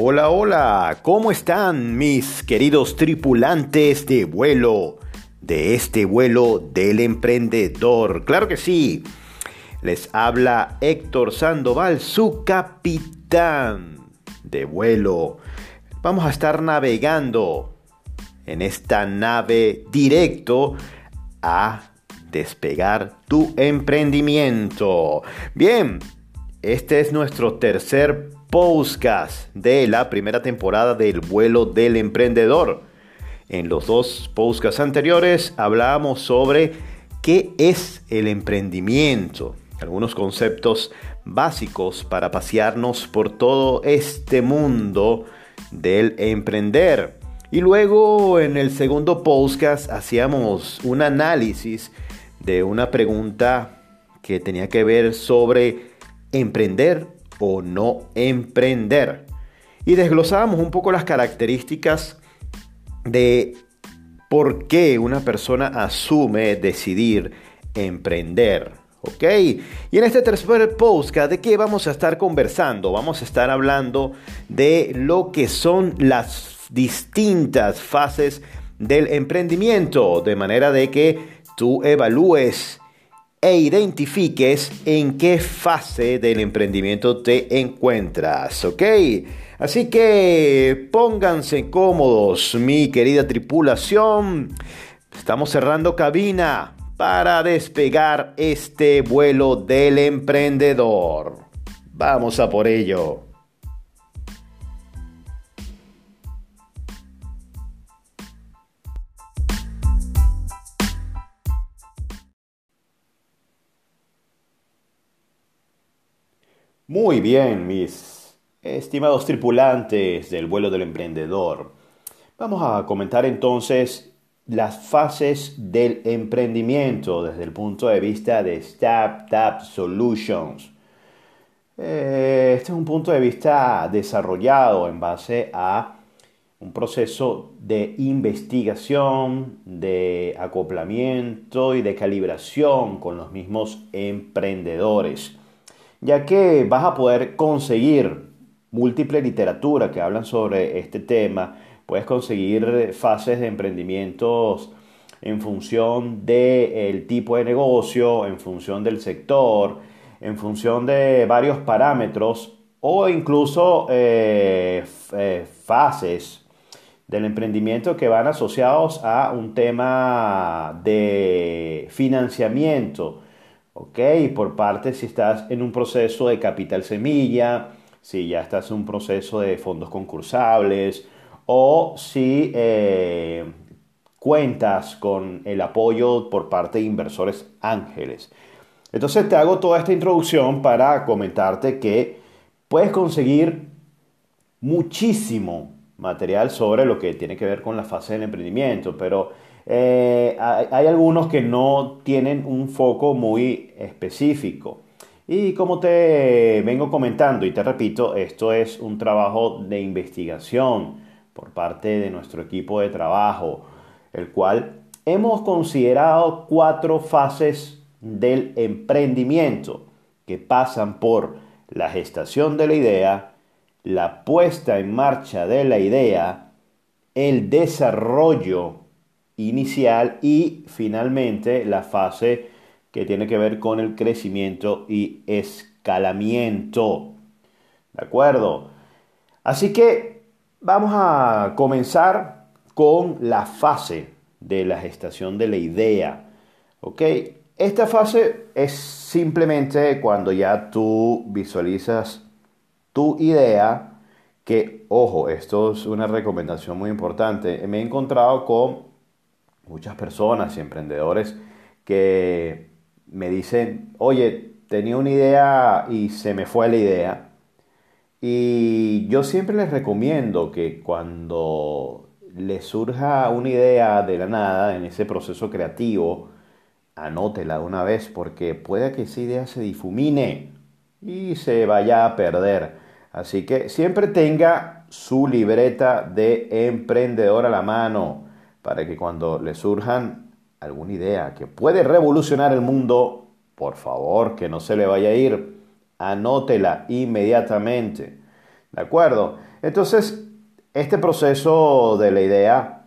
Hola, hola, ¿cómo están mis queridos tripulantes de vuelo? De este vuelo del emprendedor. Claro que sí. Les habla Héctor Sandoval, su capitán de vuelo. Vamos a estar navegando en esta nave directo a despegar tu emprendimiento. Bien, este es nuestro tercer podcast de la primera temporada del vuelo del emprendedor. En los dos podcasts anteriores hablábamos sobre qué es el emprendimiento, algunos conceptos básicos para pasearnos por todo este mundo del emprender. Y luego en el segundo podcast hacíamos un análisis de una pregunta que tenía que ver sobre emprender o no emprender. Y desglosábamos un poco las características de por qué una persona asume decidir emprender. ¿Ok? Y en este tercer podcast, ¿de qué vamos a estar conversando? Vamos a estar hablando de lo que son las distintas fases del emprendimiento, de manera de que tú evalúes e identifiques en qué fase del emprendimiento te encuentras, ¿ok? Así que pónganse cómodos, mi querida tripulación. Estamos cerrando cabina para despegar este vuelo del emprendedor. Vamos a por ello. Muy bien, mis estimados tripulantes del vuelo del emprendedor. Vamos a comentar entonces las fases del emprendimiento desde el punto de vista de Startup Solutions. Eh, este es un punto de vista desarrollado en base a un proceso de investigación, de acoplamiento y de calibración con los mismos emprendedores ya que vas a poder conseguir múltiple literatura que hablan sobre este tema, puedes conseguir fases de emprendimientos en función del tipo de negocio, en función del sector, en función de varios parámetros o incluso eh, eh, fases del emprendimiento que van asociados a un tema de financiamiento ¿ok? Por parte si estás en un proceso de capital semilla, si ya estás en un proceso de fondos concursables o si eh, cuentas con el apoyo por parte de inversores ángeles. Entonces te hago toda esta introducción para comentarte que puedes conseguir muchísimo material sobre lo que tiene que ver con la fase del emprendimiento, pero eh, hay, algunos que no tienen un foco muy específico. Y como te vengo comentando y te repito, esto es un trabajo de investigación por parte de nuestro equipo de trabajo, el cual hemos considerado cuatro fases del emprendimiento que pasan por la gestación de la idea, la puesta en marcha de la idea, el desarrollo inicial y finalmente la fase que tiene que ver con el crecimiento y escalamiento. ¿De acuerdo? Así que vamos a comenzar con la fase de la gestación de la idea. ¿Ok? Esta fase es simplemente cuando ya tú visualizas tu idea, que, ojo, esto es una recomendación muy importante. Me he encontrado con muchas personas y emprendedores que me dicen, oye, tenía una idea y se me fue la idea. Y yo siempre les recomiendo que cuando les surja una idea de la nada en ese proceso creativo, anótela una vez porque puede que esa idea se difumine y se vaya a perder. Así que siempre tenga su libreta de emprendedor a la mano para que cuando le surjan alguna idea que puede revolucionar el mundo, por favor, que no se le vaya a ir, anótela inmediatamente. ¿De acuerdo? Entonces, este proceso de la idea,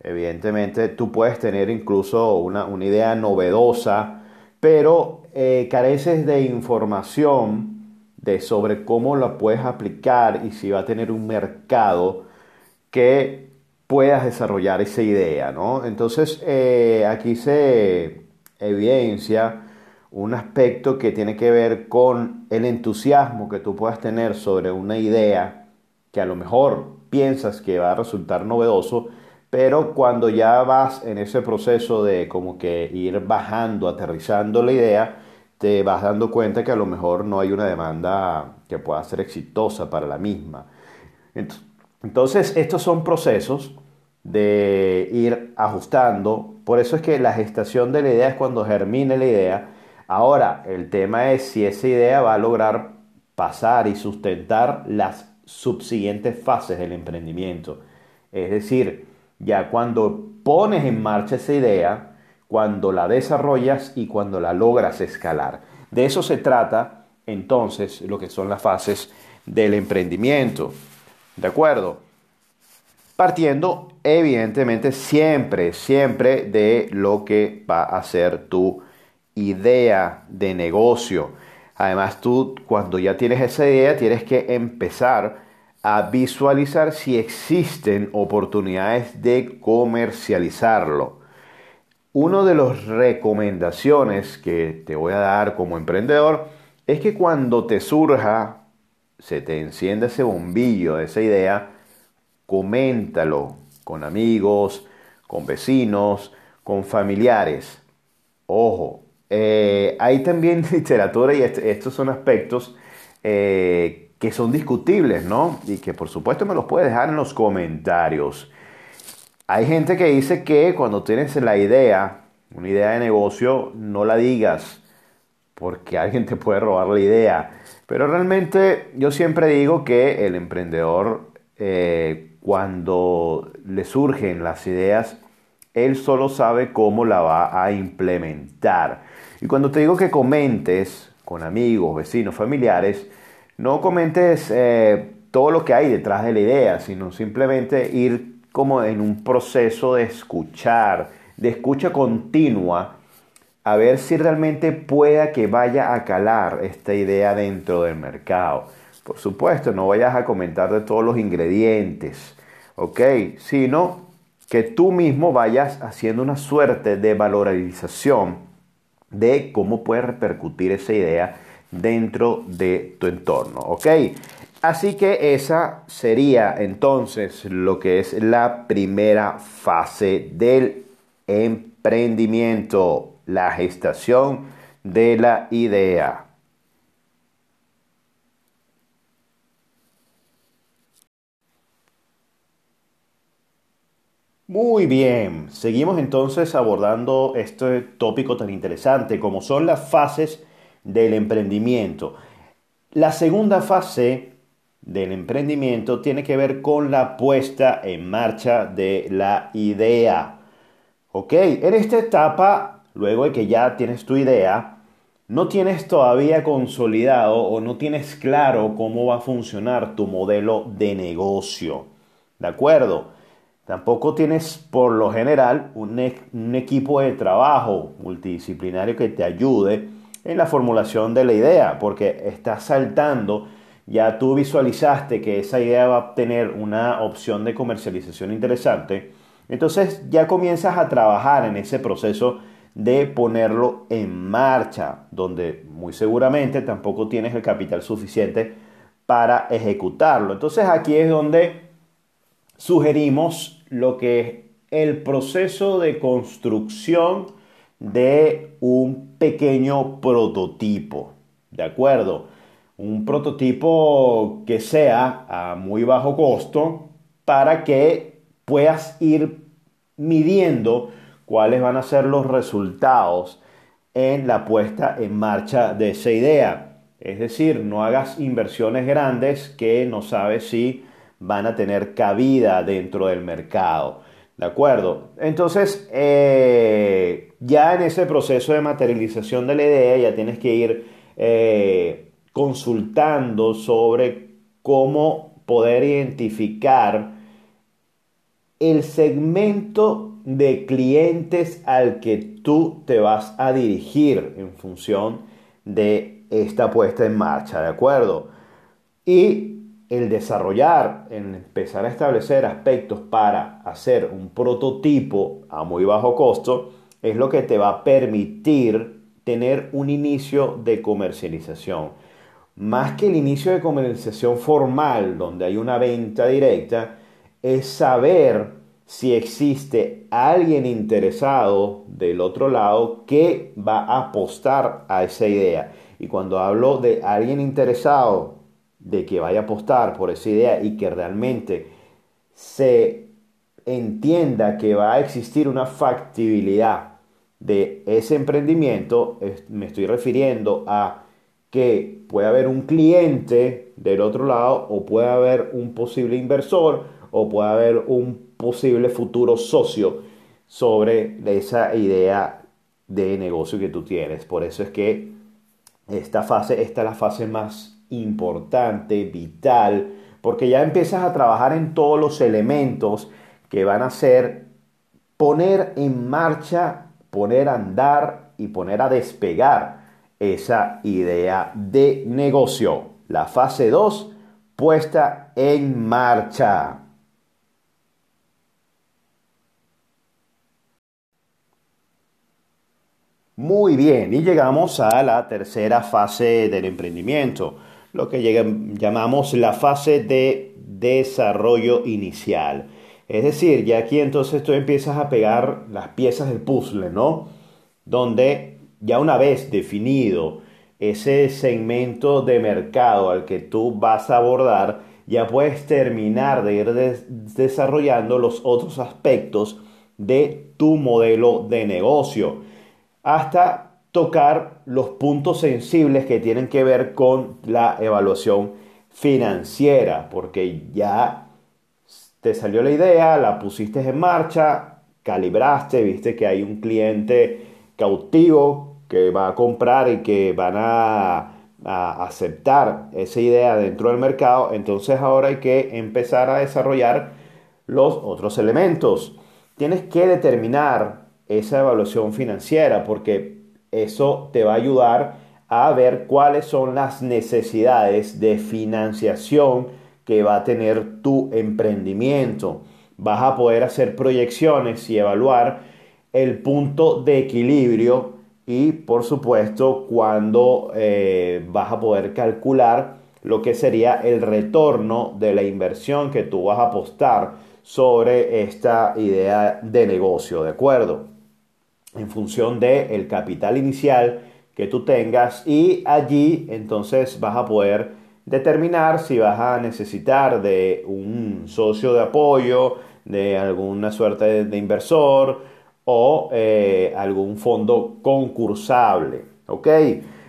evidentemente tú puedes tener incluso una, idea novedosa, pero eh, careces de información de sobre cómo la puedes aplicar y si va a tener un mercado que puedas desarrollar esa idea, ¿no? Entonces, eh, aquí se evidencia un aspecto que tiene que ver con el entusiasmo que tú puedas tener sobre una idea que a lo mejor piensas que va a resultar novedoso, pero cuando ya vas en ese proceso de como que ir bajando, aterrizando la idea, te vas dando cuenta que a lo mejor no hay una demanda que pueda ser exitosa para la misma. Entonces, estos son procesos de ir ajustando. Por eso es que la gestación de la idea es cuando germina la idea. Ahora, el tema es si esa idea va a lograr pasar y sustentar las subsiguientes fases del emprendimiento. Es decir, ya cuando pones en marcha esa idea, cuando la desarrollas y cuando la logras escalar. De eso se trata entonces lo que son las fases del emprendimiento. ¿De acuerdo? Partiendo evidentemente siempre, siempre de lo que va a ser tu idea de negocio. Además tú cuando ya tienes esa idea tienes que empezar a visualizar si existen oportunidades de comercializarlo. Una de las recomendaciones que te voy a dar como emprendedor es que cuando te surja, se te encienda ese bombillo, esa idea, coméntalo con amigos, con vecinos, con familiares. Ojo, eh, hay también literatura y estos son aspectos eh, que son discutibles, ¿no? Y que por supuesto me los puedes dejar en los comentarios. Hay gente que dice que cuando tienes la idea, una idea de negocio, no la digas porque alguien te puede robar la idea. Pero realmente yo siempre digo que el emprendedor, eh, cuando le surgen las ideas, él solo sabe cómo la va a implementar. Y cuando te digo que comentes con amigos, vecinos, familiares, no comentes eh, todo lo que hay detrás de la idea, sino simplemente ir como en un proceso de escuchar, de escucha continua, a ver si realmente pueda que vaya a calar esta idea dentro del mercado. Por supuesto, no vayas a comentar de todos los ingredientes, ¿ok? Sino que tú mismo vayas haciendo una suerte de valorización de cómo puede repercutir esa idea dentro de tu entorno, ¿ok? Así que esa sería entonces lo que es la primera fase del emprendimiento, la gestación de la idea. Muy bien, seguimos entonces abordando este tópico tan interesante como son las fases del emprendimiento. La segunda fase del emprendimiento tiene que ver con la puesta en marcha de la idea. ¿Ok? En esta etapa, luego de que ya tienes tu idea, no tienes todavía consolidado o no tienes claro cómo va a funcionar tu modelo de negocio. ¿De acuerdo? Tampoco tienes por lo general un, e-, un equipo de trabajo multidisciplinario que te ayude en la formulación de la idea, porque estás saltando ya tú visualizaste que esa idea va a tener una opción de comercialización interesante, entonces ya comienzas a trabajar en ese proceso de ponerlo en marcha, donde muy seguramente tampoco tienes el capital suficiente para ejecutarlo. Entonces aquí es donde sugerimos lo que es el proceso de construcción de un pequeño prototipo, ¿de acuerdo? un prototipo que sea a muy bajo costo para que puedas ir midiendo cuáles van a ser los resultados en la puesta en marcha de esa idea. Es decir, no hagas inversiones grandes que no sabes si van a tener cabida dentro del mercado. ¿De acuerdo? Entonces, eh, ya en ese proceso de materialización de la idea, ya tienes que ir eh, consultando sobre cómo poder identificar el segmento de clientes al que tú te vas a dirigir en función de esta puesta en marcha, ¿de acuerdo? Y el desarrollar, el empezar a establecer aspectos para hacer un prototipo a muy bajo costo, es lo que te va a permitir tener un inicio de comercialización. Más que el inicio de comercialización formal, donde hay una venta directa, es saber si existe alguien interesado del otro lado que va a apostar a esa idea. Y cuando hablo de alguien interesado de que vaya a apostar por esa idea y que realmente se entienda que va a existir una factibilidad de ese emprendimiento, me estoy refiriendo a que puede haber un cliente del otro lado o puede haber un posible inversor o puede haber un posible futuro socio sobre esa idea de negocio que tú tienes. Por eso es que esta fase, esta es la fase más importante, vital, porque ya empiezas a trabajar en todos los elementos que van a ser poner en marcha, poner a andar y poner a despegar esa idea de negocio. La fase 2, puesta en marcha. Muy bien, y llegamos a la tercera fase del emprendimiento lo que llamamos la fase de desarrollo inicial. Es decir, ya aquí entonces tú empiezas a pegar las piezas del puzzle, ¿no? Donde ya una vez definido ese segmento de mercado al que tú vas a abordar, ya puedes terminar de ir desarrollando los otros aspectos de tu modelo de negocio. Hasta tocar los puntos sensibles que tienen que ver con la evaluación financiera, porque ya te salió la idea, la pusiste en marcha, calibraste, viste que hay un cliente cautivo que va a comprar y que van a, aceptar esa idea dentro del mercado, entonces ahora hay que empezar a desarrollar los otros elementos. Tienes que determinar esa evaluación financiera porque eso te va a ayudar a ver cuáles son las necesidades de financiación que va a tener tu emprendimiento. Vas a poder hacer proyecciones y evaluar el punto de equilibrio y por supuesto cuando eh, vas a poder calcular lo que sería el retorno de la inversión que tú vas a apostar sobre esta idea de negocio, ¿de acuerdo? En función del el capital inicial que tú tengas y allí entonces vas a poder determinar si vas a necesitar de un socio de apoyo, de alguna suerte de inversor o eh, algún fondo concursable. ¿Ok?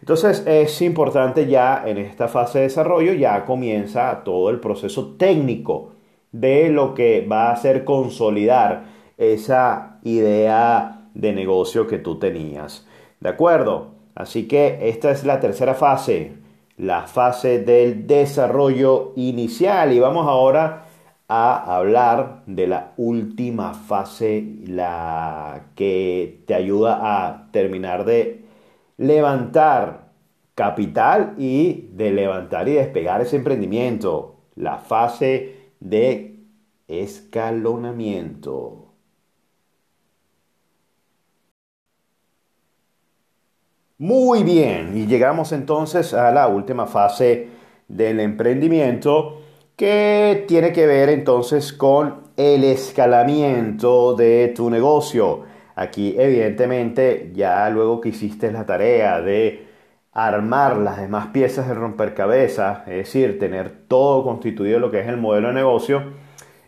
Entonces es importante ya en esta fase de desarrollo, ya comienza todo el proceso técnico de lo que va a hacer consolidar esa idea de negocio que tú tenías. ¿De acuerdo? Así que esta es la tercera fase, la fase del desarrollo inicial. Y vamos ahora a hablar de la última fase, la que te ayuda a terminar de levantar capital y de levantar y despegar ese emprendimiento. La fase de escalonamiento. Muy bien, y llegamos entonces a la última fase del emprendimiento que tiene que ver entonces con el escalamiento de tu negocio. Aquí evidentemente ya luego que hiciste la tarea de armar las demás piezas del rompercabezas, es decir, tener todo constituido lo que es el modelo de negocio,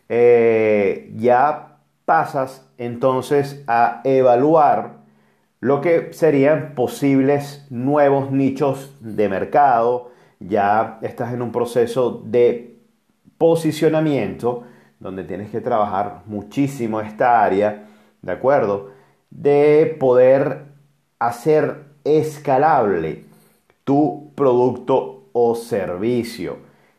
eh, ya pasas entonces a evaluar lo que serían posibles nuevos nichos de mercado. Ya estás en un proceso de posicionamiento donde tienes que trabajar muchísimo esta área, ¿de acuerdo? De poder hacer escalable tu producto o servicio.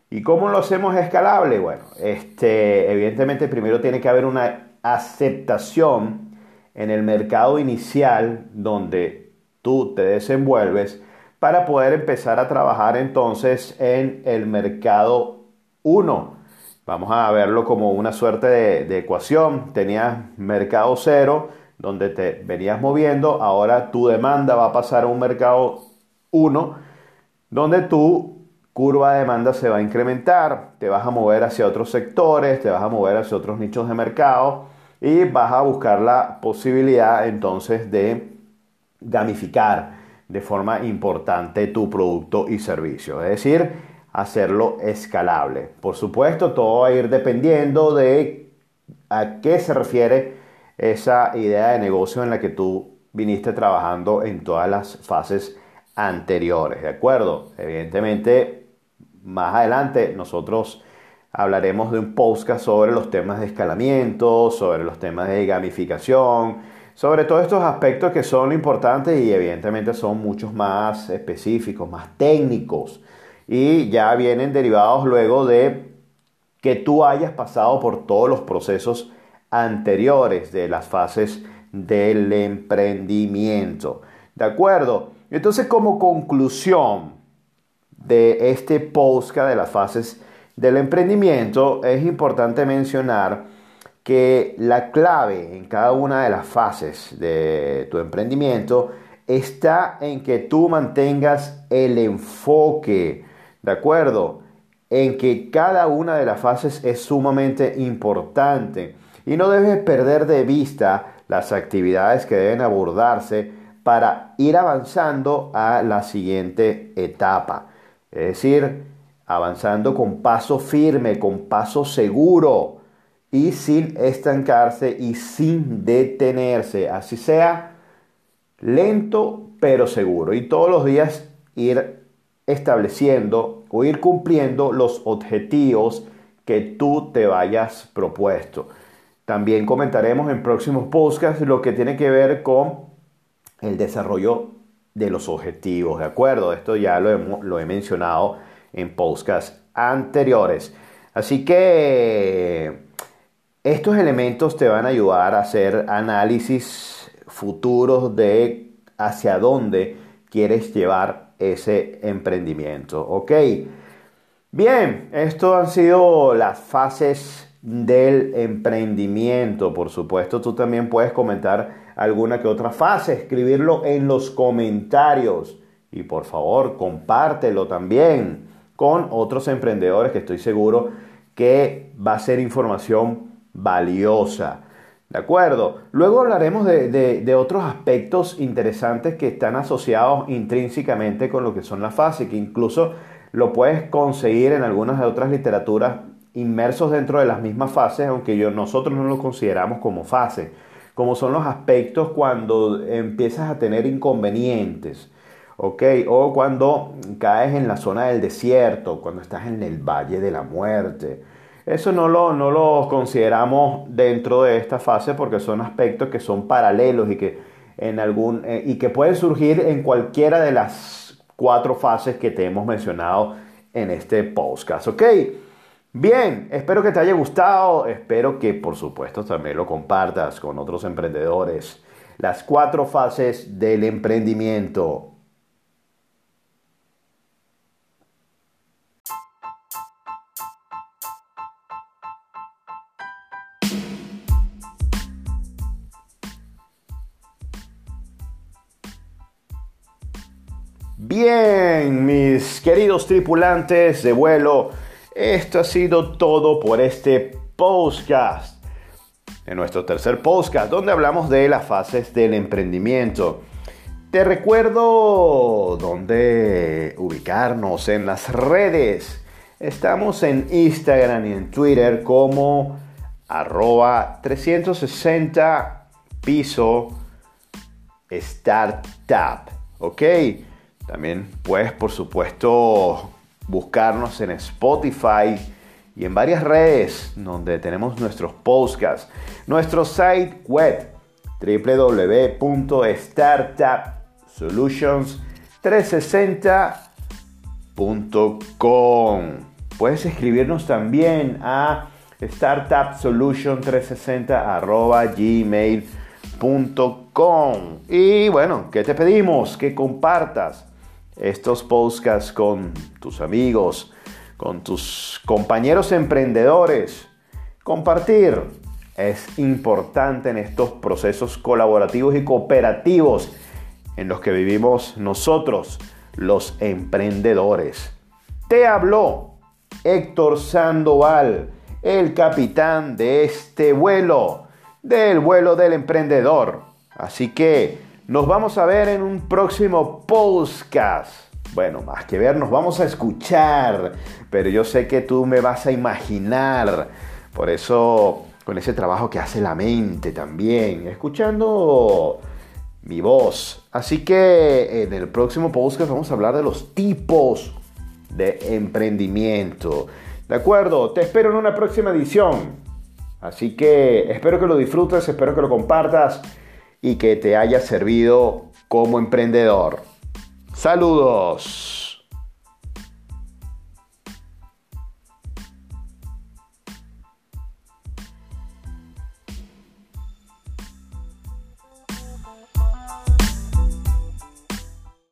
¿Y cómo lo hacemos escalable? Bueno, este, evidentemente primero tiene que haber una aceptación en el mercado inicial donde tú te desenvuelves para poder empezar a trabajar entonces en el mercado 1. Vamos a verlo como una suerte de, ecuación. Tenías mercado 0, donde te venías moviendo, ahora tu demanda va a pasar a un mercado 1, donde tú curva de demanda se va a incrementar, te vas a mover hacia otros sectores, te vas a mover hacia otros nichos de mercado y vas a buscar la posibilidad entonces de gamificar de forma importante tu producto y servicio, es decir, hacerlo escalable. Por supuesto, todo va a ir dependiendo de a qué se refiere esa idea de negocio en la que tú viniste trabajando en todas las fases anteriores, ¿de acuerdo? Evidentemente, más adelante nosotros hablaremos de un podcast sobre los temas de escalamiento, sobre los temas de gamificación, sobre todos estos aspectos que son importantes y evidentemente son muchos más específicos, más técnicos y ya vienen derivados luego de que tú hayas pasado por todos los procesos anteriores de las fases del emprendimiento. ¿De acuerdo? Entonces como conclusión, de este podcast de las fases del emprendimiento, es importante mencionar que la clave en cada una de las fases de tu emprendimiento está en que tú mantengas el enfoque, ¿de acuerdo? En que cada una de las fases es sumamente importante y no debes perder de vista las actividades que deben abordarse para ir avanzando a la siguiente etapa. Es decir, avanzando con paso firme, con paso seguro y sin estancarse y sin detenerse. Así sea lento pero seguro. Y todos los días ir estableciendo o ir cumpliendo los objetivos que tú te vayas propuesto. También comentaremos en próximos podcasts lo que tiene que ver con el desarrollo de los objetivos, ¿de acuerdo? Esto ya lo he, mencionado en podcasts anteriores. Así que estos elementos te van a ayudar a hacer análisis futuros de hacia dónde quieres llevar ese emprendimiento, ¿ok? Bien, esto han sido las fases del emprendimiento. Por supuesto, tú también puedes comentar alguna que otra fase, escribirlo en los comentarios y por favor compártelo también con otros emprendedores que estoy seguro que va a ser información valiosa. ¿De acuerdo? Luego hablaremos de, otros aspectos interesantes que están asociados intrínsecamente con lo que son las fases, que incluso lo puedes conseguir en algunas de otras literaturas inmersos dentro de las mismas fases, aunque yo, nosotros no lo consideramos como fase como son los aspectos cuando empiezas a tener inconvenientes, ¿ok? O cuando caes en la zona del desierto, cuando estás en el valle de la muerte. Eso no lo, no lo consideramos dentro de esta fase porque son aspectos que son paralelos y que, en algún, eh, y que pueden surgir en cualquiera de las cuatro fases que te hemos mencionado en este podcast, ¿ok? Bien, espero que te haya gustado, espero que por supuesto también lo compartas con otros emprendedores. Las cuatro fases del emprendimiento. Bien, mis queridos tripulantes de vuelo, esto ha sido todo por este podcast. En nuestro tercer podcast, donde hablamos de las fases del emprendimiento. Te recuerdo dónde ubicarnos en las redes. Estamos en Instagram y en Twitter como arroba 360 piso startup. ¿Ok? También puedes, por supuesto, buscarnos en Spotify y en varias redes donde tenemos nuestros podcasts, nuestro site web www.startupsolutions360.com. Puedes escribirnos también a startupsolution360 Y bueno, ¿qué te pedimos? Que compartas estos podcasts con tus amigos, con tus compañeros emprendedores. Compartir es importante en estos procesos colaborativos y cooperativos en los que vivimos nosotros, los emprendedores. Te habló Héctor Sandoval, el capitán de este vuelo, del vuelo del emprendedor. Así que nos vamos a ver en un próximo podcast. Bueno, más que ver, nos vamos a escuchar, pero yo sé que tú me vas a imaginar. Por eso, con ese trabajo que hace la mente también, escuchando mi voz. Así que en el próximo podcast vamos a hablar de los tipos de emprendimiento. ¿De acuerdo? Te espero en una próxima edición. Así que espero que lo disfrutes, espero que lo compartas y que te haya servido como emprendedor. Saludos.